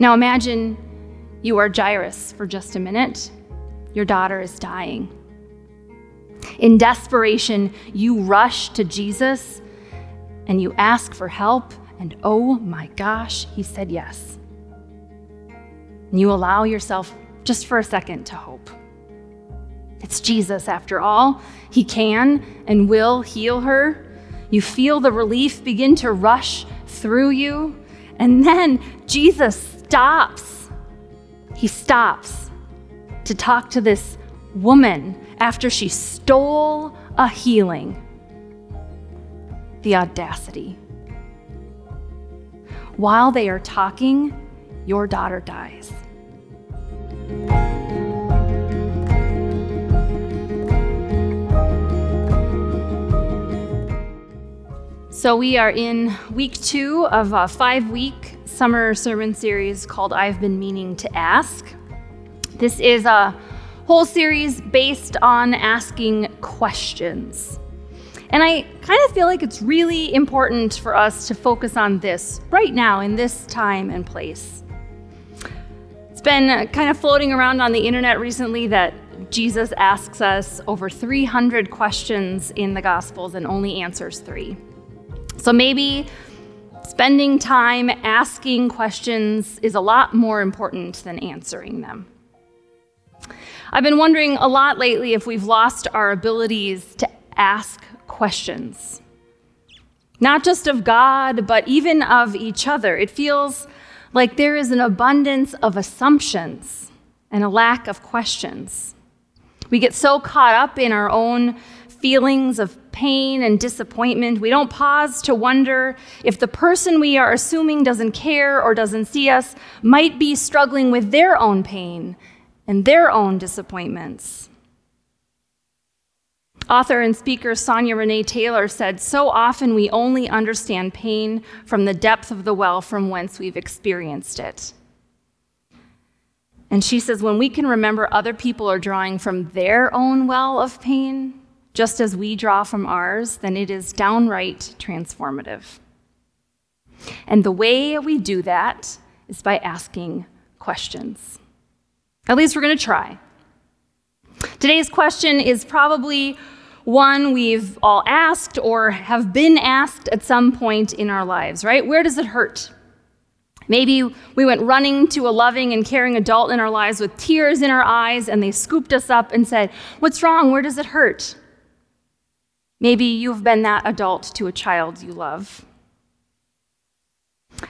Now imagine you are Jairus for just a minute. Your daughter is dying. In desperation, you rush to Jesus and you ask for help, and oh my gosh, he said yes. And you allow yourself just for a second to hope. It's Jesus, after all. He can and will heal her. You feel the relief begin to rush through you, and then Jesus stops. He stops to talk to this woman after she stole a healing. The audacity. While they are talking, your daughter dies. So, we are in week two of a five week summer sermon series called I've Been Meaning to Ask. This is a whole series based on asking questions. And I kind of feel like it's really important for us to focus on this right now in this time and place. It's been kind of floating around on the internet recently that Jesus asks us over 300 questions in the Gospels and only answers three. So maybe spending time asking questions is a lot more important than answering them. I've been wondering a lot lately if we've lost our abilities to ask questions. Not just of God, but even of each other. It feels like there is an abundance of assumptions and a lack of questions. We get so caught up in our own feelings of pain and disappointment, we don't pause to wonder if the person we are assuming doesn't care or doesn't see us might be struggling with their own pain and their own disappointments. Author and speaker Sonya Renee Taylor said, So often we only understand pain from the depth of the well from whence we've experienced it. And she says, when we can remember other people are drawing from their own well of pain, just as we draw from ours, then it is downright transformative. And the way we do that is by asking questions. At least we're going to try. Today's question is probably one we've all asked or have been asked at some point in our lives, right? Where does it hurt? Maybe we went running to a loving and caring adult in our lives with tears in our eyes and they scooped us up and said, What's wrong? Where does it hurt? Maybe you've been that adult to a child you love.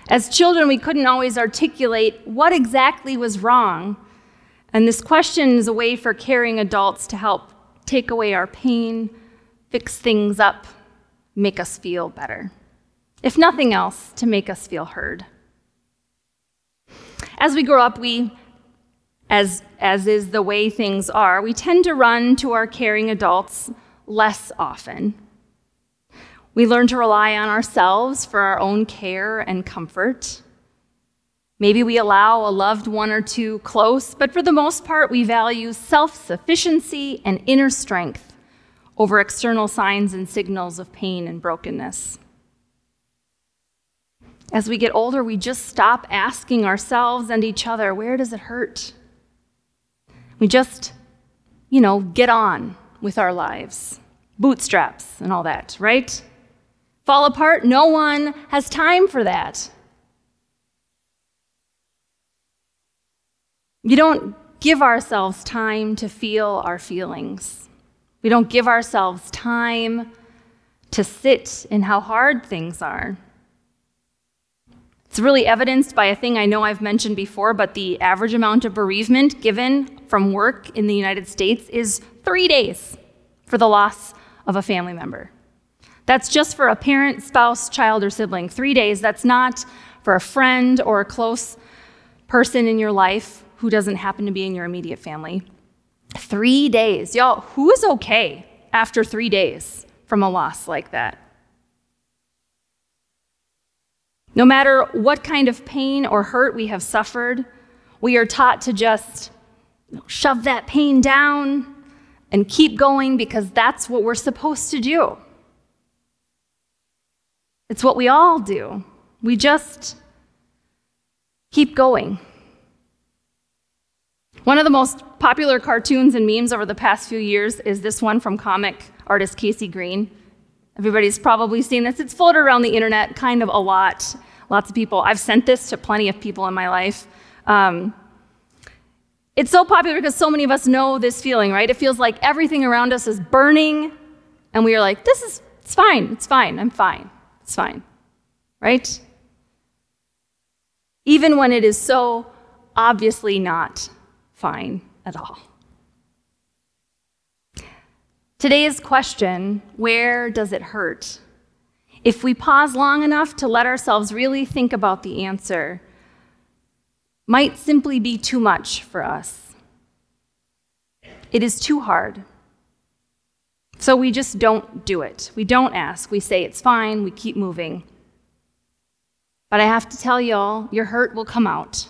As children, we couldn't always articulate what exactly was wrong and this question is a way for caring adults to help take away our pain, fix things up, make us feel better. If nothing else, to make us feel heard. As we grow up, we, as, as is the way things are, we tend to run to our caring adults less often. We learn to rely on ourselves for our own care and comfort. Maybe we allow a loved one or two close, but for the most part, we value self sufficiency and inner strength over external signs and signals of pain and brokenness. As we get older, we just stop asking ourselves and each other, where does it hurt? We just, you know, get on with our lives, bootstraps and all that, right? Fall apart? No one has time for that. You don't give ourselves time to feel our feelings. We don't give ourselves time to sit in how hard things are. It's really evidenced by a thing I know I've mentioned before, but the average amount of bereavement given from work in the United States is three days for the loss of a family member. That's just for a parent, spouse, child, or sibling. Three days. That's not for a friend or a close person in your life who doesn't happen to be in your immediate family. Three days. Y'all, who is okay after three days from a loss like that? No matter what kind of pain or hurt we have suffered, we are taught to just shove that pain down and keep going because that's what we're supposed to do. It's what we all do. We just keep going. One of the most popular cartoons and memes over the past few years is this one from comic artist KC Green. Everybody's probably seen this. It's floated around the internet kind of a lot. Lots of people. I've sent this to plenty of people in my life. Um, it's so popular because so many of us know this feeling, right? It feels like everything around us is burning, and we are like, this is, it's fine, it's fine, I'm fine, it's fine, right? Even when it is so obviously not fine at all. Today's question where does it hurt? If we pause long enough to let ourselves really think about the answer, might simply be too much for us. It is too hard. So we just don't do it. We don't ask. We say it's fine. We keep moving. But I have to tell y'all, your hurt will come out.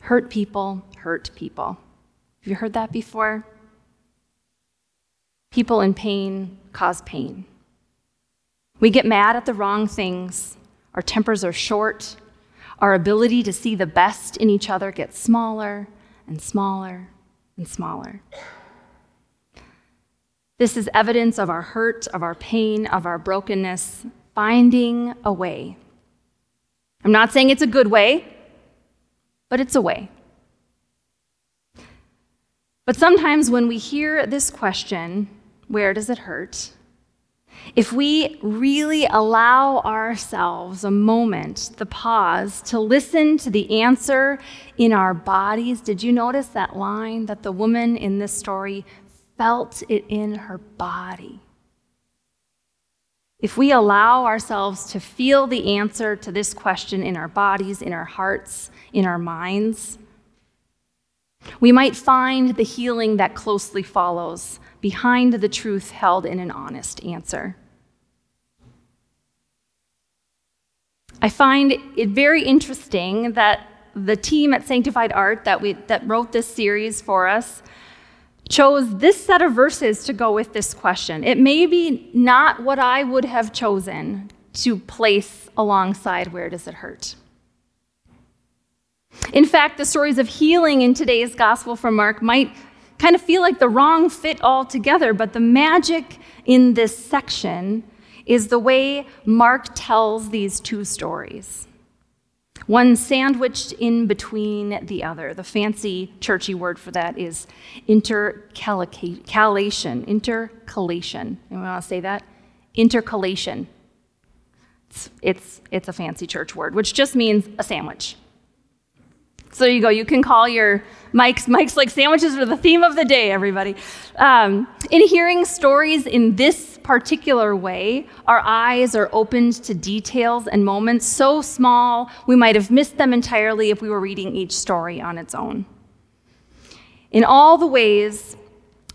Hurt people hurt people. Have you heard that before? People in pain cause pain. We get mad at the wrong things. Our tempers are short. Our ability to see the best in each other gets smaller and smaller and smaller. This is evidence of our hurt, of our pain, of our brokenness, finding a way. I'm not saying it's a good way, but it's a way. But sometimes when we hear this question, where does it hurt? If we really allow ourselves a moment, the pause, to listen to the answer in our bodies, did you notice that line that the woman in this story felt it in her body? If we allow ourselves to feel the answer to this question in our bodies, in our hearts, in our minds, we might find the healing that closely follows behind the truth held in an honest answer. I find it very interesting that the team at Sanctified Art that, we, that wrote this series for us chose this set of verses to go with this question. It may be not what I would have chosen to place alongside Where Does It Hurt? In fact, the stories of healing in today's gospel from Mark might kind of feel like the wrong fit altogether, but the magic in this section is the way Mark tells these two stories. One sandwiched in between the other. The fancy churchy word for that is intercalation. Intercalation. You want to say that? Intercalation. It's, it's, it's a fancy church word, which just means a sandwich. So you go. You can call your Mike's Mike's like sandwiches are the theme of the day, everybody. Um, in hearing stories in this particular way, our eyes are opened to details and moments so small we might have missed them entirely if we were reading each story on its own. In all the ways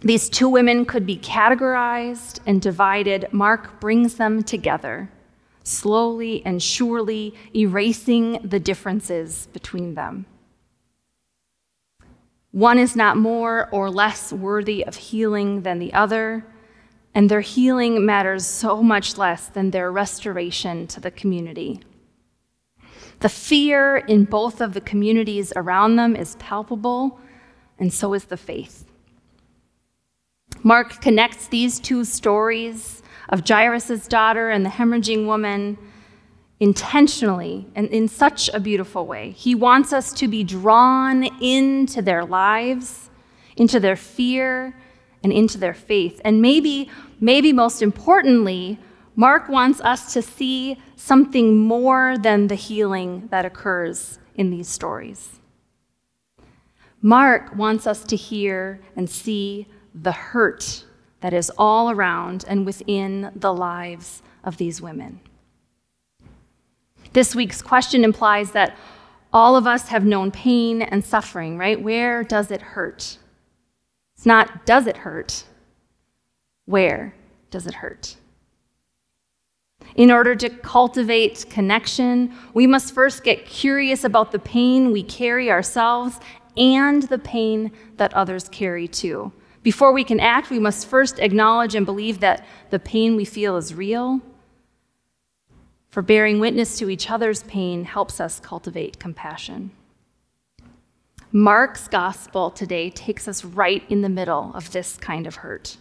these two women could be categorized and divided, Mark brings them together, slowly and surely erasing the differences between them. One is not more or less worthy of healing than the other, and their healing matters so much less than their restoration to the community. The fear in both of the communities around them is palpable, and so is the faith. Mark connects these two stories of Jairus' daughter and the hemorrhaging woman intentionally and in such a beautiful way. He wants us to be drawn into their lives, into their fear, and into their faith. And maybe, maybe most importantly, Mark wants us to see something more than the healing that occurs in these stories. Mark wants us to hear and see the hurt that is all around and within the lives of these women. This week's question implies that all of us have known pain and suffering, right? Where does it hurt? It's not, does it hurt? Where does it hurt? In order to cultivate connection, we must first get curious about the pain we carry ourselves and the pain that others carry too. Before we can act, we must first acknowledge and believe that the pain we feel is real For bearing witness to each other's pain helps us cultivate compassion. Mark's gospel today takes us right in the middle of this kind of hurt,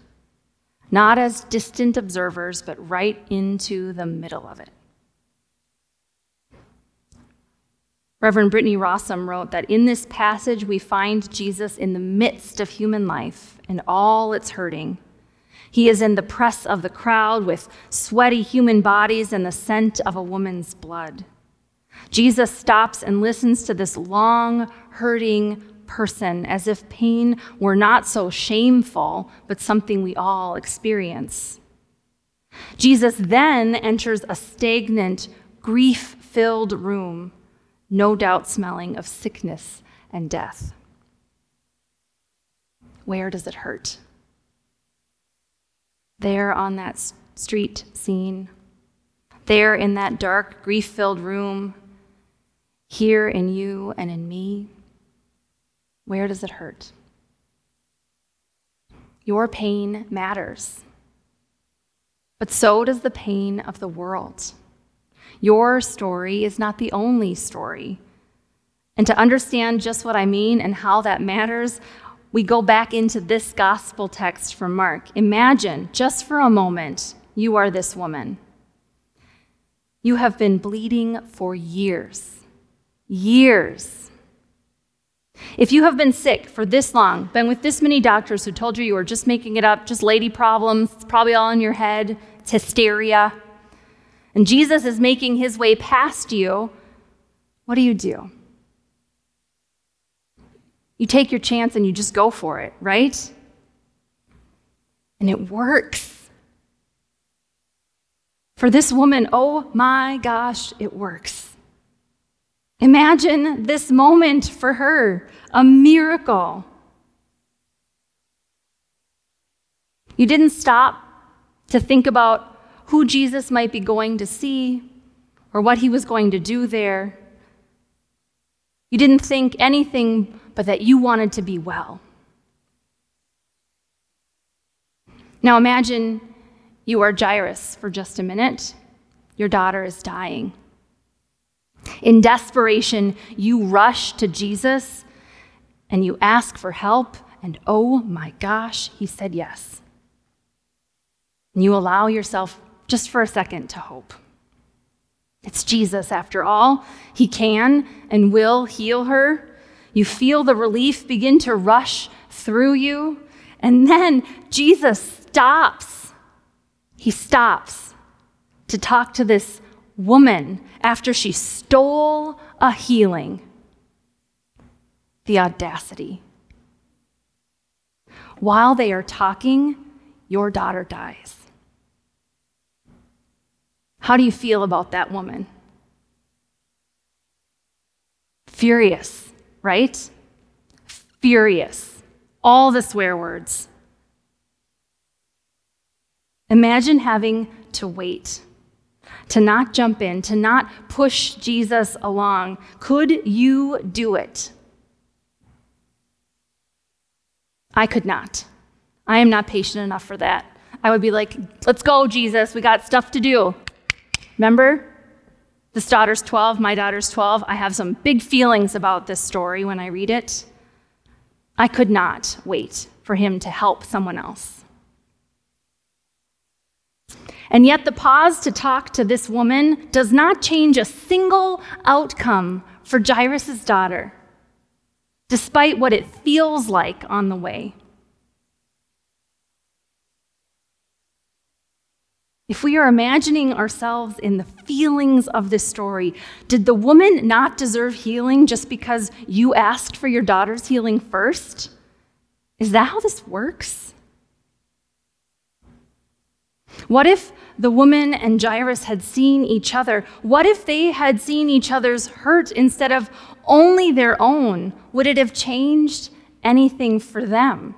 not as distant observers, but right into the middle of it. Reverend Brittany Rossum wrote that in this passage we find Jesus in the midst of human life and all its hurting. He is in the press of the crowd with sweaty human bodies and the scent of a woman's blood. Jesus stops and listens to this long, hurting person as if pain were not so shameful, but something we all experience. Jesus then enters a stagnant, grief filled room no doubt smelling of sickness and death. Where does it hurt? There on that street scene, there in that dark, grief filled room, here in you and in me, where does it hurt? Your pain matters, but so does the pain of the world. Your story is not the only story. And to understand just what I mean and how that matters, we go back into this gospel text from Mark. Imagine, just for a moment, you are this woman. You have been bleeding for years. Years. If you have been sick for this long, been with this many doctors who told you you were just making it up, just lady problems, it's probably all in your head, it's hysteria, and Jesus is making his way past you, what do you do? You take your chance and you just go for it, right? And it works. For this woman, oh my gosh, it works. Imagine this moment for her a miracle. You didn't stop to think about who Jesus might be going to see or what he was going to do there. You didn't think anything but that you wanted to be well. Now imagine you are Jairus for just a minute. Your daughter is dying. In desperation, you rush to Jesus and you ask for help, and oh my gosh, he said yes. And you allow yourself just for a second to hope. It's Jesus, after all. He can and will heal her. You feel the relief begin to rush through you. And then Jesus stops. He stops to talk to this woman after she stole a healing. The audacity. While they are talking, your daughter dies. How do you feel about that woman? Furious, right? Furious. All the swear words. Imagine having to wait, to not jump in, to not push Jesus along. Could you do it? I could not. I am not patient enough for that. I would be like, let's go, Jesus. We got stuff to do. Remember? This daughter's 12, my daughter's 12. I have some big feelings about this story when I read it. I could not wait for him to help someone else. And yet, the pause to talk to this woman does not change a single outcome for Jairus' daughter, despite what it feels like on the way. If we are imagining ourselves in the feelings of this story, did the woman not deserve healing just because you asked for your daughter's healing first? Is that how this works? What if the woman and Jairus had seen each other? What if they had seen each other's hurt instead of only their own? Would it have changed anything for them?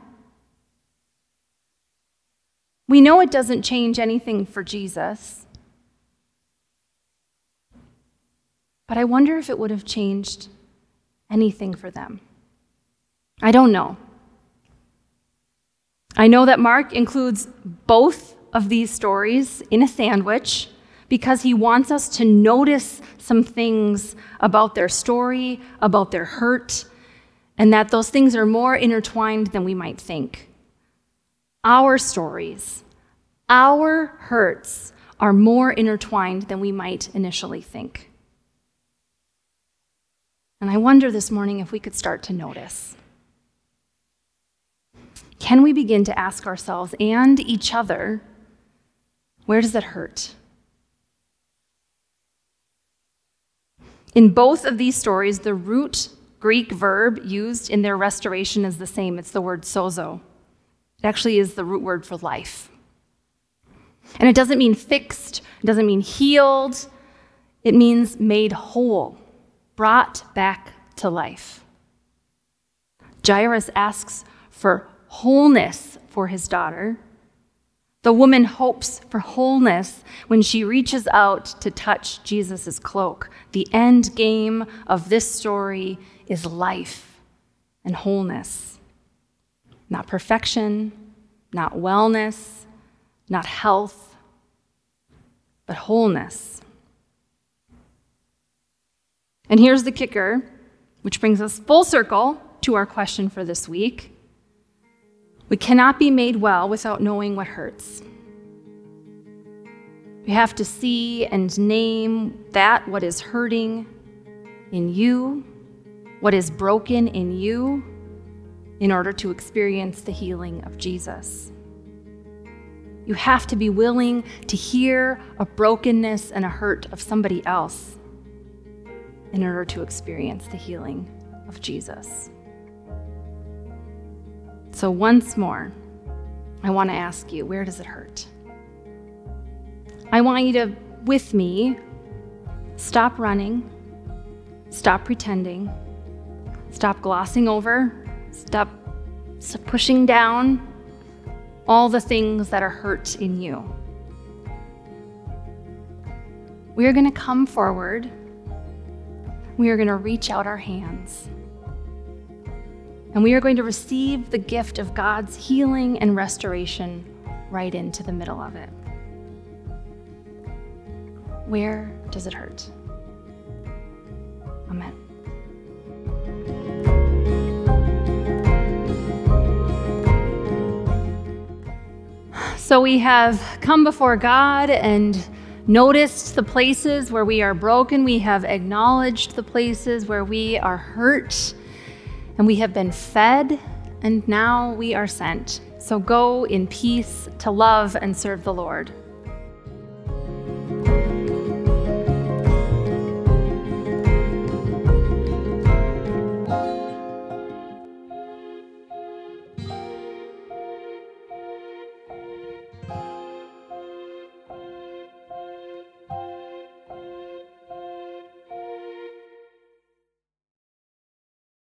We know it doesn't change anything for Jesus. But I wonder if it would have changed anything for them. I don't know. I know that Mark includes both of these stories in a sandwich, because He wants us to notice some things about their story, about their hurt, and that those things are more intertwined than we might think. Our stories, our hurts are more intertwined than we might initially think. And I wonder this morning if we could start to notice. Can we begin to ask ourselves and each other, where does it hurt? In both of these stories, the root Greek verb used in their restoration is the same. It's the word sozo. It actually is the root word for life. And it doesn't mean fixed, it doesn't mean healed, it means made whole, brought back to life. Jairus asks for wholeness for his daughter. The woman hopes for wholeness when she reaches out to touch Jesus' cloak. The end game of this story is life and wholeness. Not perfection, not wellness, not health, but wholeness. And here's the kicker, which brings us full circle to our question for this week. We cannot be made well without knowing what hurts. We have to see and name that what is hurting in you, what is broken in you, in order to experience the healing of Jesus. You have to be willing to hear a brokenness and a hurt of somebody else in order to experience the healing of Jesus. So, once more, I want to ask you where does it hurt? I want you to, with me, stop running, stop pretending, stop glossing over, stop pushing down all the things that are hurt in you. We are going to come forward. We are going to reach out our hands. And we are going to receive the gift of God's healing and restoration right into the middle of it. Where does it hurt? So we have come before God and noticed the places where we are broken. We have acknowledged the places where we are hurt and we have been fed, and now we are sent. So go in peace to love and serve the Lord.